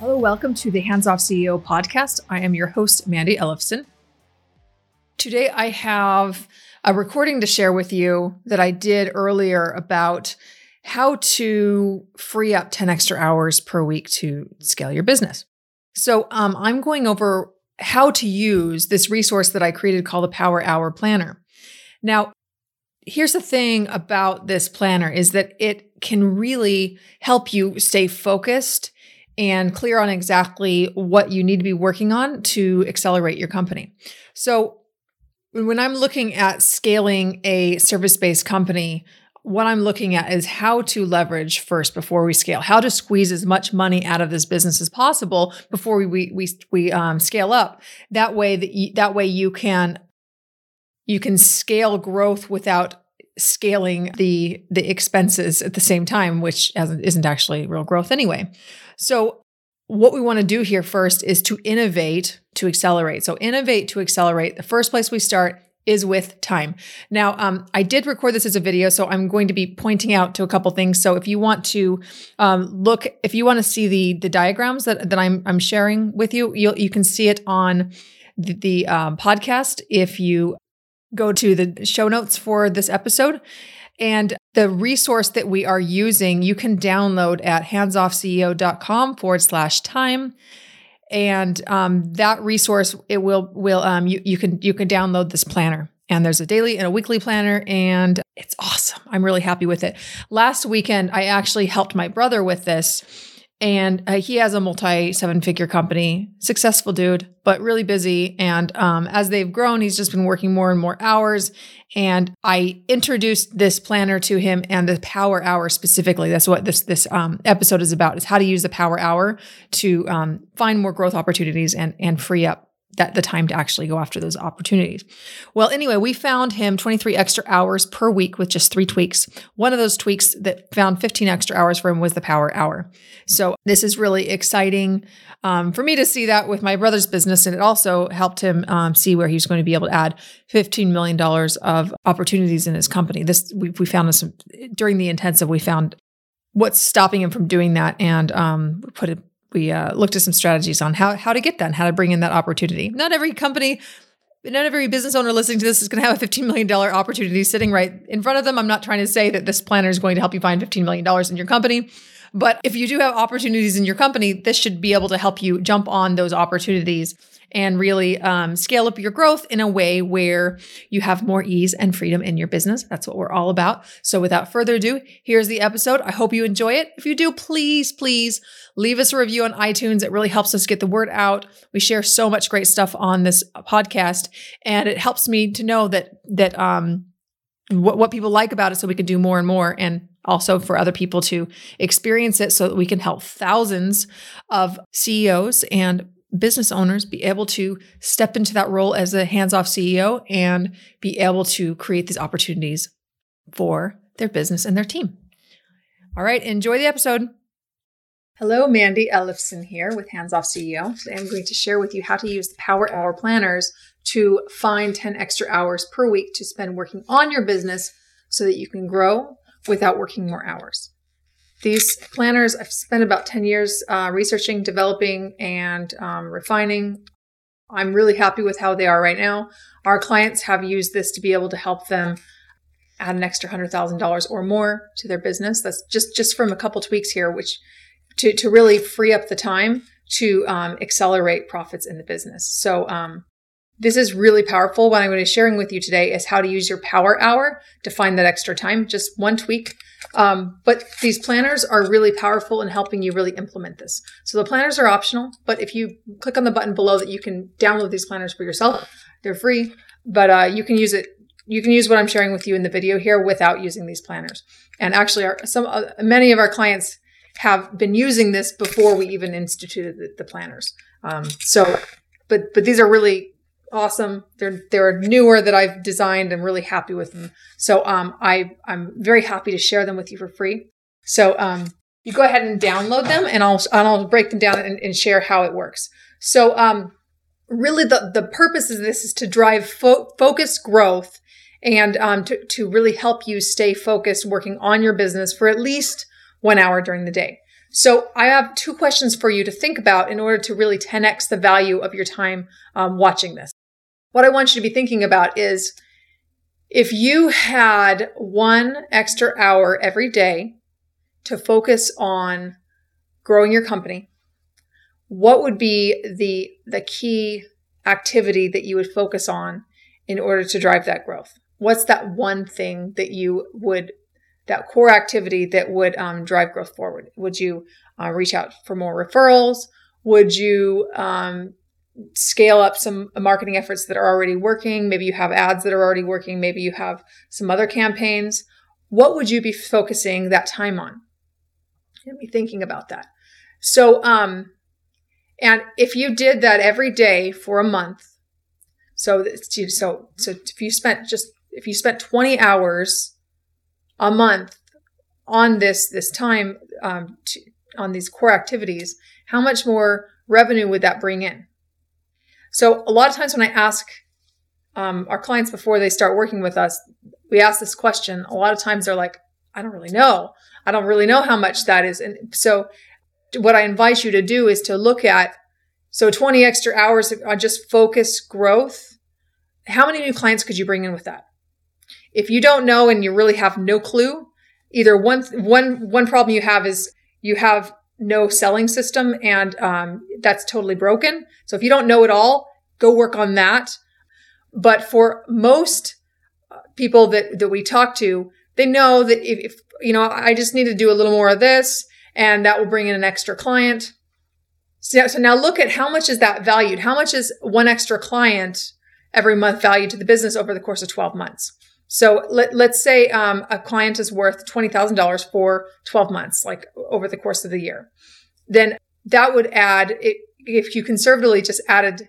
Hello, welcome to the Hands Off CEO podcast. I am your host, Mandy Ellefson. Today, I have a recording to share with you that I did earlier about how to free up 10 extra hours per week to scale your business. So, um, I'm going over how to use this resource that I created called the Power Hour Planner. Now, here's the thing about this planner is that it can really help you stay focused and clear on exactly what you need to be working on to accelerate your company. So, when I'm looking at scaling a service based company, what I'm looking at is how to leverage first before we scale, how to squeeze as much money out of this business as possible before we we we, we um, scale up. That way that you, that way you can you can scale growth without scaling the the expenses at the same time, which isn't actually real growth anyway. So what we want to do here first is to innovate to accelerate. So innovate to accelerate. The first place we start is with time. Now, um, I did record this as a video, so I'm going to be pointing out to a couple things. So if you want to um, look, if you want to see the the diagrams that that I'm I'm sharing with you, you you can see it on the, the um, podcast. If you go to the show notes for this episode. And the resource that we are using, you can download at handsoffceo.com forward slash time. And um, that resource, it will will um, you you can you can download this planner. And there's a daily and a weekly planner, and it's awesome. I'm really happy with it. Last weekend, I actually helped my brother with this and uh, he has a multi seven figure company. Successful dude but really busy. And um, as they've grown he's just been working more and more hours. And i introduced this planner to him and the power hour specifically. That's what this this um, episode is about is how to use the power hour to um, find more growth opportunities and and free up that the time to actually go after those opportunities. Well, anyway, we found him 23 extra hours per week with just three tweaks. One of those tweaks that found 15 extra hours for him was the power hour. So this is really exciting um, for me to see that with my brother's business. And it also helped him um, see where he's going to be able to add $15 million of opportunities in his company. This, we, we found this during the intensive, we found what's stopping him from doing that and um, put it we uh, looked at some strategies on how how to get that and how to bring in that opportunity. Not every company, not every business owner listening to this is going to have a fifteen million dollar opportunity sitting right in front of them. I'm not trying to say that this planner is going to help you find fifteen million dollars in your company. But if you do have opportunities in your company, this should be able to help you jump on those opportunities and really um, scale up your growth in a way where you have more ease and freedom in your business. That's what we're all about. So, without further ado, here's the episode. I hope you enjoy it. If you do, please, please leave us a review on iTunes. It really helps us get the word out. We share so much great stuff on this podcast, and it helps me to know that that um, what, what people like about it so we can do more and more and also for other people to experience it so that we can help thousands of CEOs and business owners be able to step into that role as a hands off CEO and be able to create these opportunities for their business and their team. All right, enjoy the episode. Hello, Mandy Ellefson here with Hands Off CEO. Today I'm going to share with you how to use the Power Hour planners to find 10 extra hours per week to spend working on your business so that you can grow without working more hours. These planners, I've spent about 10 years uh, researching, developing, and um, refining. I'm really happy with how they are right now. Our clients have used this to be able to help them add an extra $100,000 or more to their business. That's just, just from a couple tweaks here, which to, to really free up the time to um, accelerate profits in the business. So, um, this is really powerful. What I'm going to be sharing with you today is how to use your power hour to find that extra time. Just one tweak um, but these planners are really powerful in helping you really implement this. So the planners are optional, but if you click on the button below that you can download these planners for yourself, they're free, but uh, you can use it. You can use what I'm sharing with you in the video here without using these planners. And actually, our, some uh, many of our clients have been using this before we even instituted the, the planners. Um, so but but these are really awesome. They're they're newer that I've designed. I'm really happy with them. So um, I I'm very happy to share them with you for free. So um, you go ahead and download them, and I'll and I'll break them down and, and share how it works. So um, really the the purpose of this is to drive fo- focused growth and um, to to really help you stay focused working on your business for at least one hour during the day. So I have two questions for you to think about in order to really 10x the value of your time um, watching this what I want you to be thinking about is if you had one extra hour every day to focus on growing your company, what would be the the key activity that you would focus on in order to drive that growth? What's that one thing that you would that core activity that would um, drive growth forward? Would you uh, reach out for more referrals? Would you um, scale up some marketing efforts that are already working. Maybe you have ads that are already working. Maybe you have some other campaigns. What would you be focusing that time on? And me thinking about that. So, um, and if you did that every day for a month, so so so if you spent just if you spent 20 hours a month on this this time um, to, on these core activities, how much more revenue would that bring in? So a lot of times when I ask um, our clients before they start working with us, we ask this question. A lot of times they're like, I don't really know. I don't really know how much that is. And so what I invite you to do is to look at so 20 extra hours on just focus growth. How many new clients could you bring in with that? If you don't know and you really have no clue, either one one one problem you have is you have no selling system and um, that's totally broken. So if you don't know it all, go work on that. But for most uh, people that, that we talk to, they know that if, if, you know, I just need to do a little more of this and that will bring in an extra client. So, so now look at how much is that valued? How much is one extra client every month valued to the business over the course of 12 months? So let, let's say um, a client is worth $20,000 for 12 months, like over the course of the year. Then that would add, if you conservatively just added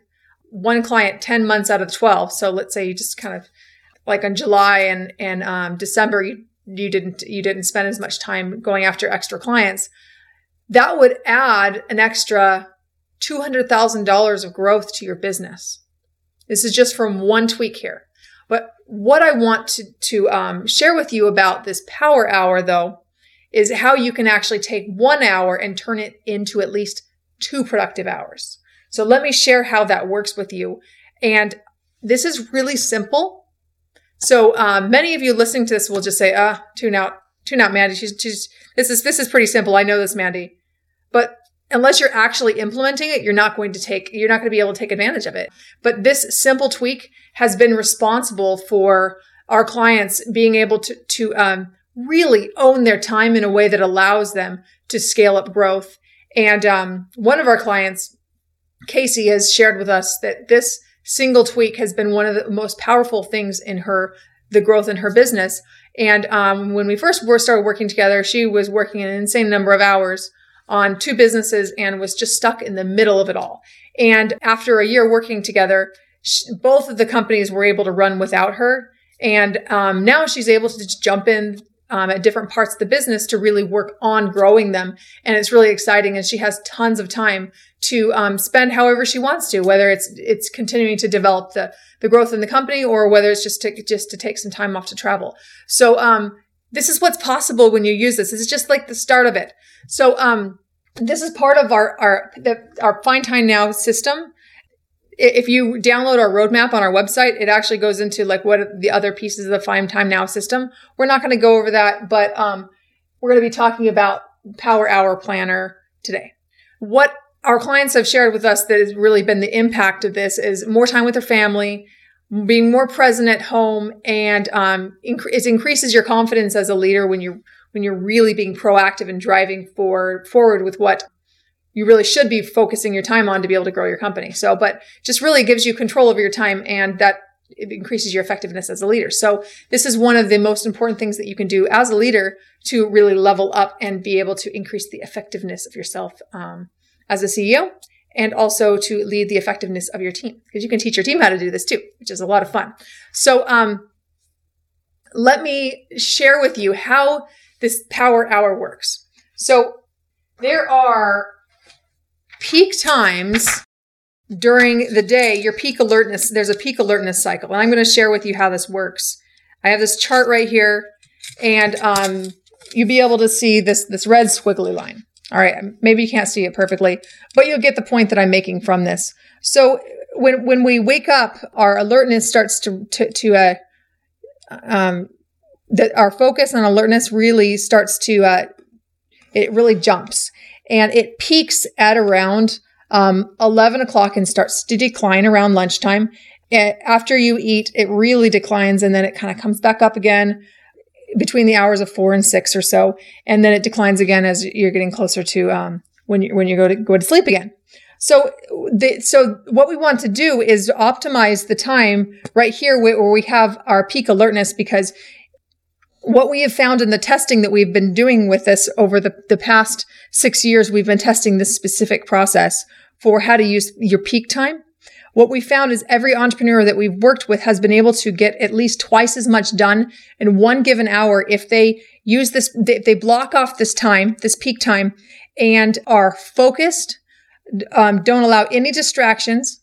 one client 10 months out of 12. So let's say you just kind of like on July and, and um, December, you, you didn't, you didn't spend as much time going after extra clients. That would add an extra $200,000 of growth to your business. This is just from one tweak here. But what I want to, to um, share with you about this power hour, though, is how you can actually take one hour and turn it into at least two productive hours. So let me share how that works with you. And this is really simple. So um, many of you listening to this will just say, "Ah, tune out, tune out, Mandy. She's, she's this is this is pretty simple. I know this, Mandy." But unless you're actually implementing it, you're not going to take, you're not going to be able to take advantage of it. But this simple tweak has been responsible for our clients being able to, to, um, really own their time in a way that allows them to scale up growth. And, um, one of our clients, Casey, has shared with us that this single tweak has been one of the most powerful things in her, the growth in her business. And, um, when we first started working together, she was working an insane number of hours on two businesses and was just stuck in the middle of it all. And after a year working together, she, both of the companies were able to run without her. And um, now she's able to just jump in um, at different parts of the business to really work on growing them. And it's really exciting. And she has tons of time to um, spend however she wants to, whether it's it's continuing to develop the the growth in the company or whether it's just to just to take some time off to travel. So um, this is what's possible when you use this. This is just like the start of it. So um, this is part of our our the, our Find Time Now system. If you download our roadmap on our website, it actually goes into like what the other pieces of the Find Time Now system. We're not going to go over that, but um, we're going to be talking about Power Hour Planner today. What our clients have shared with us that has really been the impact of this is more time with their family, being more present at home, and um, inc- it increases your confidence as a leader when you when you're really being proactive and driving forward forward with what you really should be focusing your time on to be able to grow your company. So, but just really gives you control over your time and that it increases your effectiveness as a leader. So this is one of the most important things that you can do as a leader to really level up and be able to increase the effectiveness of yourself um, as a CEO and also to lead the effectiveness of your team because you can teach your team how to do this too, which is a lot of fun. So, um, let me share with you how this power hour works. So, there are peak times during the day, your peak alertness, there's a peak alertness cycle. And I'm going to share with you how this works. I have this chart right here, and um, you'll be able to see this, this red squiggly line. All right, maybe you can't see it perfectly, but you'll get the point that I'm making from this. So when when we wake up, our alertness starts to to, to uh, um, that our focus and alertness really starts to uh, it really jumps and it peaks at around um, 11 o'clock and starts to decline around lunchtime. It, after you eat, it really declines and then it kind of comes back up again between the hours of four and six or so, and then it declines again as you're getting closer to um, when you when you go to go to sleep again. So, the, so what we want to do is optimize the time right here where we have our peak alertness because what we have found in the testing that we've been doing with this over the, the past six years, we've been testing this specific process for how to use your peak time. What we found is every entrepreneur that we've worked with has been able to get at least twice as much done in one given hour if they use this, they, they block off this time, this peak time, and are focused, um, don't allow any distractions,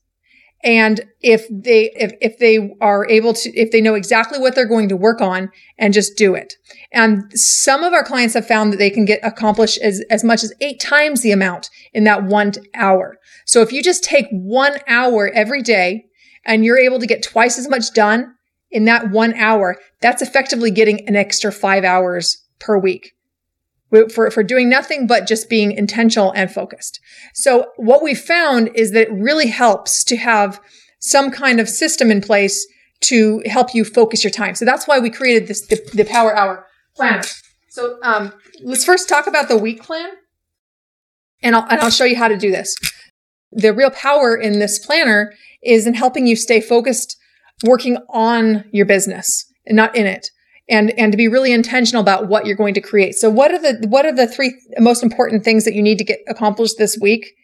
and if they if, if they are able to if they know exactly what they're going to work on and just do it. And some of our clients have found that they can get accomplished as, as much as eight times the amount in that one hour. So if you just take one hour every day and you're able to get twice as much done in that one hour that's effectively getting an extra five hours per week for, for doing nothing but just being intentional and focused. So what we found is that it really helps to have some kind of system in place to help you focus your time. So that's why we created this, the, the power hour planner. So, um, let's first talk about the week plan and I'll, and I'll show you how to do this. The real power in this planner is in helping you stay focused working on your business and not in it and and to be really intentional about what you're going to create. So what are the what are the three most important things that you need to get accomplished this week?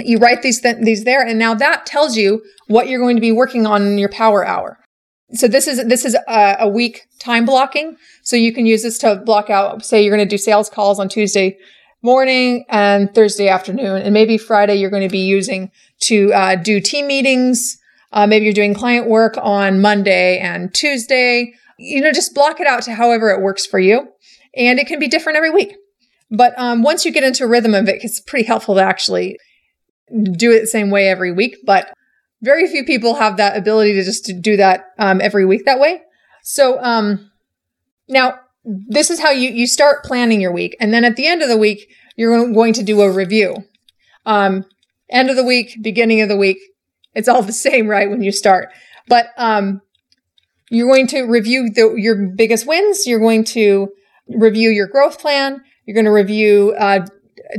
You write these th- these there and now that tells you what you're going to be working on in your power hour. So this is this is a, a week time blocking. So you can use this to block out say you're going to do sales calls on Tuesday morning and Thursday afternoon and maybe Friday you're going to be using to uh, do team meetings. Uh, maybe you're doing client work on Monday and Tuesday you know, just block it out to however it works for you. And it can be different every week. But um, once you get into rhythm of it, it's pretty helpful to actually do it the same way every week. But very few people have that ability to just do that um, every week that way. So um, now this is how you you start planning your week, and then at the end of the week, you're going to do a review. Um, end of the week, beginning of the week, it's all the same, right? When you start, but um, you're going to review the, your biggest wins. You're going to review your growth plan. You're going to review uh,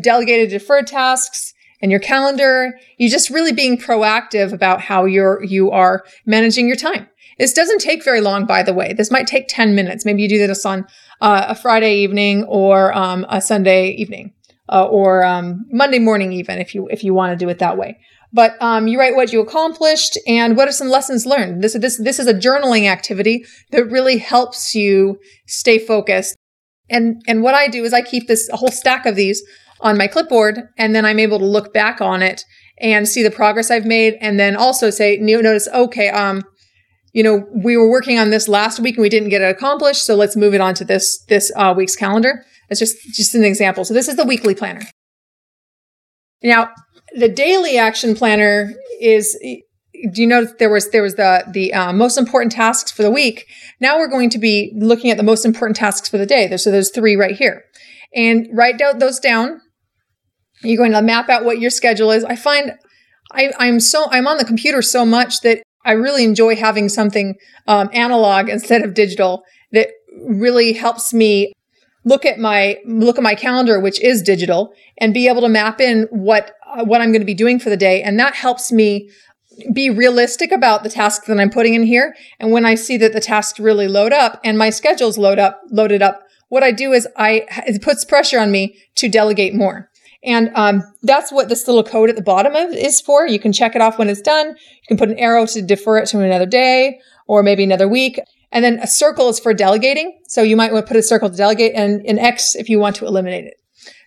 delegated deferred tasks and your calendar. You're just really being proactive about how you're you are managing your time. This doesn't take very long, by the way. This might take 10 minutes. Maybe you do this on uh, a Friday evening or um, a Sunday evening uh, or um, Monday morning, even if you if you want to do it that way. But um, you write what you accomplished and what are some lessons learned. This this this is a journaling activity that really helps you stay focused. And and what I do is I keep this a whole stack of these on my clipboard, and then I'm able to look back on it and see the progress I've made, and then also say, notice, okay, um, you know, we were working on this last week and we didn't get it accomplished, so let's move it on to this this uh, week's calendar. It's just just an example. So this is the weekly planner. Now, the daily action planner is do you know there was there was the the uh, most important tasks for the week? Now we're going to be looking at the most important tasks for the day. So there's three right here. And write down those down. You're going to map out what your schedule is. I find I, i'm so i'm on the computer so much that i really enjoy having something um, analog instead of digital that really helps me look at my look at my calendar which is digital and be able to map in what uh, what I'm going to be doing for the day and that helps me be realistic about the tasks that I'm putting in here and when I see that the tasks really load up and my schedules load up loaded up what I do is I it puts pressure on me to delegate more And um, that's what this little code at the bottom of is for. You can check it off when it's done. You can put an arrow to defer it to another day or maybe another week. And then a circle is for delegating. So you might want to put a circle to delegate and an X if you want to eliminate it.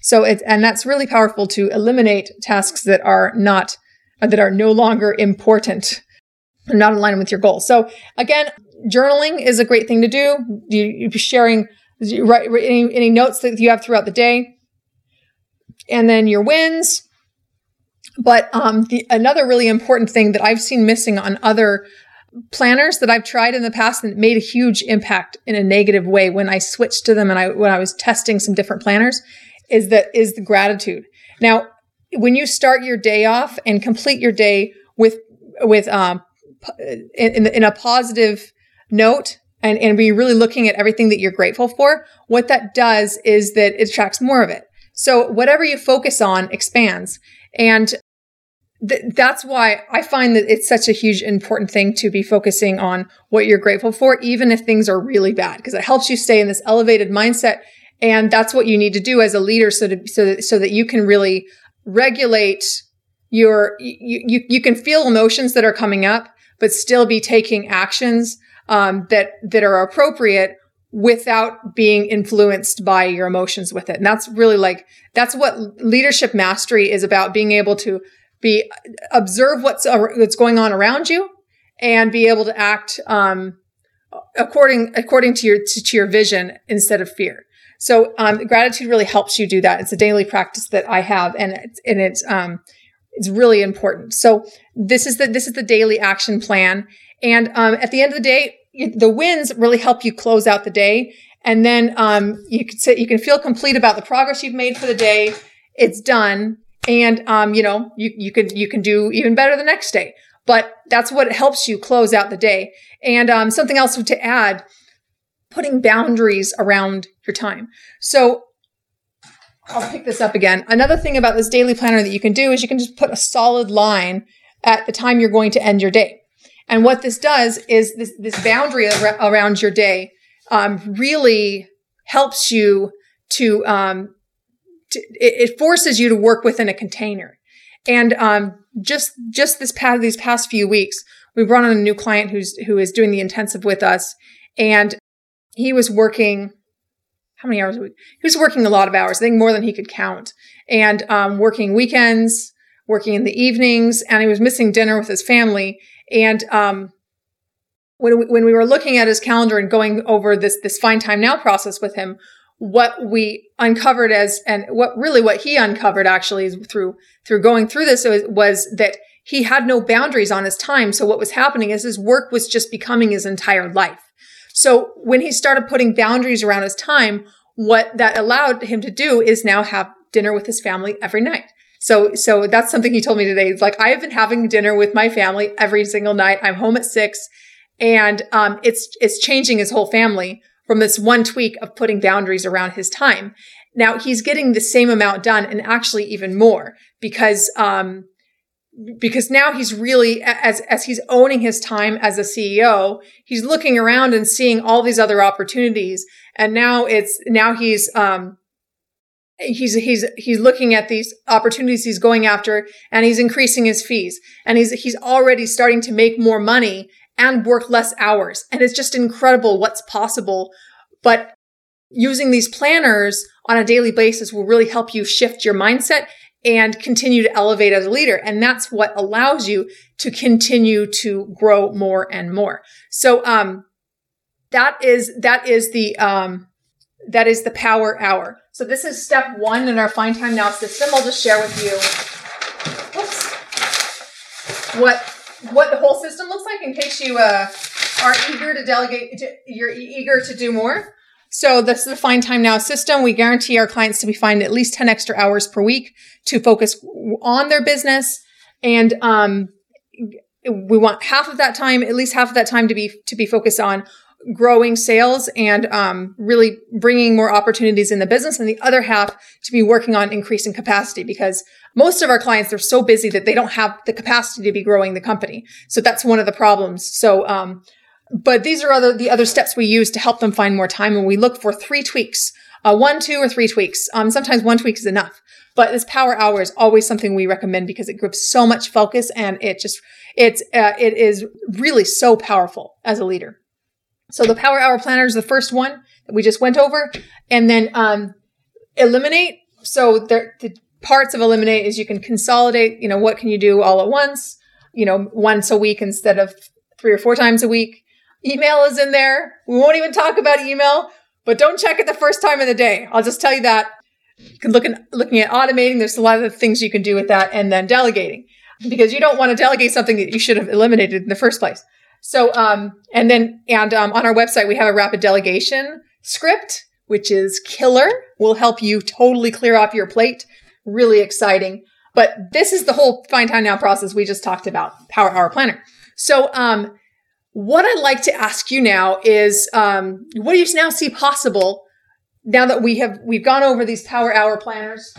So it's, and that's really powerful to eliminate tasks that are not, that are no longer important, not in line with your goals. So again, journaling is a great thing to do. You, you sharing, you write any, any notes that you have throughout the day and then your wins. But um, the, another really important thing that I've seen missing on other planners that I've tried in the past and made a huge impact in a negative way when I switched to them and I when I was testing some different planners is that is the gratitude. Now, when you start your day off and complete your day with with um in, in a positive note and and be really looking at everything that you're grateful for, what that does is that it attracts more of it. So whatever you focus on expands. And th- that's why I find that it's such a huge important thing to be focusing on what you're grateful for, even if things are really bad, because it helps you stay in this elevated mindset. And that's what you need to do as a leader so to, so that, so that you can really regulate your, you, you, you can feel emotions that are coming up, but still be taking actions um, that, that are appropriate without being influenced by your emotions with it. And that's really like, that's what leadership mastery is about being able to be, observe what's, what's going on around you and be able to act, um, according, according to your, to, to your vision instead of fear. So, um, gratitude really helps you do that. It's a daily practice that I have and it's, and it's, um, it's really important. So this is the, this is the daily action plan. And, um, at the end of the day, the wins really help you close out the day. And then um, you can say you can feel complete about the progress you've made for the day. It's done, and um, you know you you can you can do even better the next day. But that's what helps you close out the day. And um, something else to add: putting boundaries around your time. So I'll pick this up again. Another thing about this daily planner that you can do is you can just put a solid line at the time you're going to end your day. And what this does is this, this boundary around your day um, really helps you to, um, to it, forces you to work within a container. And um, just just this past these past few weeks, we brought on a new client who's who is doing the intensive with us, and he was working how many hours a week? He was working a lot of hours, I think more than he could count, and um, working weekends, working in the evenings, and he was missing dinner with his family. And um, when we, when we were looking at his calendar and going over this this find time now process with him, what we uncovered as and what really what he uncovered actually is through through going through this was, was that he had no boundaries on his time. So what was happening is his work was just becoming his entire life. So when he started putting boundaries around his time, what that allowed him to do is now have dinner with his family every night. So, so that's something he told me today. It's like, I have been having dinner with my family every single night. I'm home at six and, um, it's, it's changing his whole family from this one tweak of putting boundaries around his time. Now he's getting the same amount done and actually even more because, um, because now he's really as as he's owning his time as a CEO, he's looking around and seeing all these other opportunities, and now it's now he's um, he's he's he's looking at these opportunities he's going after and he's increasing his fees and he's he's already starting to make more money and work less hours. And it's just incredible what's possible. But using these planners on a daily basis will really help you shift your mindset and continue to elevate as a leader. And that's what allows you to continue to grow more and more. So um that is that is the um that is the power hour. So this is step one in our Find Time Now system. I'll just share with you what what the whole system looks like in case you uh, are eager to delegate, to, you're eager to do more. So this is the Find Time Now system. We guarantee our clients to be find at least 10 extra hours per week to focus on their business. And um, we want half of that time, at least half of that time to be to be focused on growing sales and um, really bringing more opportunities in the business, and the other half to be working on increasing capacity because most of our clients are so busy that they don't have the capacity to be growing the company. So that's one of the problems. So, um, but these are other the other steps we use to help them find more time, and we look for three tweaks, uh, one, two, or three tweaks. Um, sometimes one tweak is enough. But this power hour is always something we recommend because it grips so much focus and it just, it's, uh, it is really so powerful as a leader. So the power hour planner is the first one that we just went over. And then, um, eliminate. So there, the parts of eliminate is you can consolidate, you know, what can you do all at once? You know, once a week instead of three or four times a week. Email is in there. We won't even talk about email, but don't check it the first time of the day. I'll just tell you that. You can look in, looking at automating. There's a lot of things you can do with that and then delegating because you don't want to delegate something that you should have eliminated in the first place. So, um, and then, and, um, on our website, we have a rapid delegation script, which is killer, will help you totally clear off your plate. Really exciting. But this is the whole find time now process we just talked about, Power Hour Planner. So, um, what I'd like to ask you now is, um, what do you now see possible now that we have we've gone over these Power Hour planners?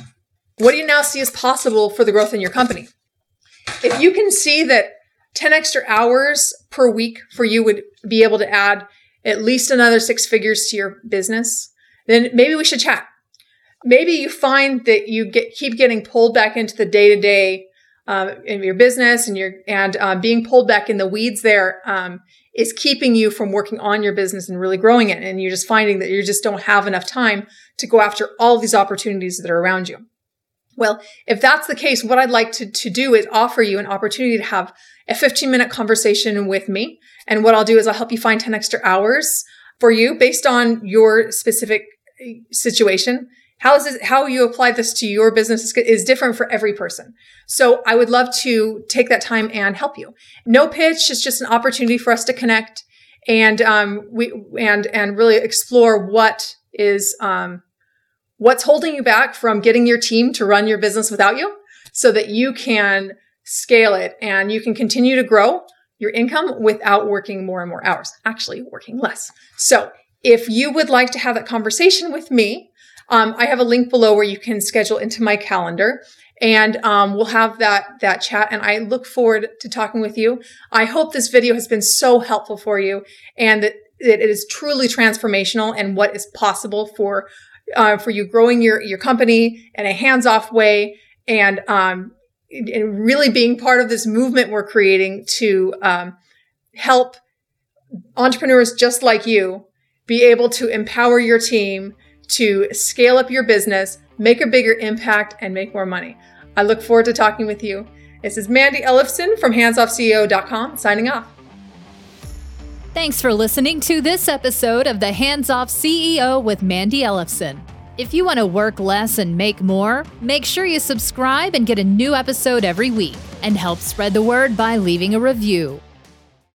What do you now see as possible for the growth in your company? If you can see that 10 extra hours per week for you would be able to add at least another six figures to your business, then maybe we should chat. Maybe you find that you get keep getting pulled back into the day to day in your business and your and um, being pulled back in the weeds there um, is keeping you from working on your business and really growing it. And you're just finding that you just don't have enough time to go after all these opportunities that are around you. Well, if that's the case, what I'd like to, to do is offer you an opportunity to have a 15 minute conversation with me. And what I'll do is I'll help you find 10 extra hours for you based on your specific eh, situation how is this, how you apply this to your business is different for every person. So I would love to take that time and help you. No pitch. It's just an opportunity for us to connect and, um, we, and, and really explore what is, um, what's holding you back from getting your team to run your business without you so that you can scale it and you can continue to grow your income without working more and more hours, actually working less. So if you would like to have that conversation with me, um, I have a link below where you can schedule into my calendar and um, we'll have that that chat and i look forward to talking with you i hope this video has been so helpful for you and that it is truly transformational and what is possible for uh, for you growing your your company in a hands-off way and um, and really being part of this movement we're creating to um, help entrepreneurs just like you be able to empower your team to scale up your business, make a bigger impact, and make more money. I look forward to talking with you. This is Mandy Ellefson from handsoffceo.com signing off. Thanks for listening to this episode of the Hands Off CEO with Mandy Ellefson. If you want to work less and make more, make sure you subscribe and get a new episode every week and help spread the word by leaving a review.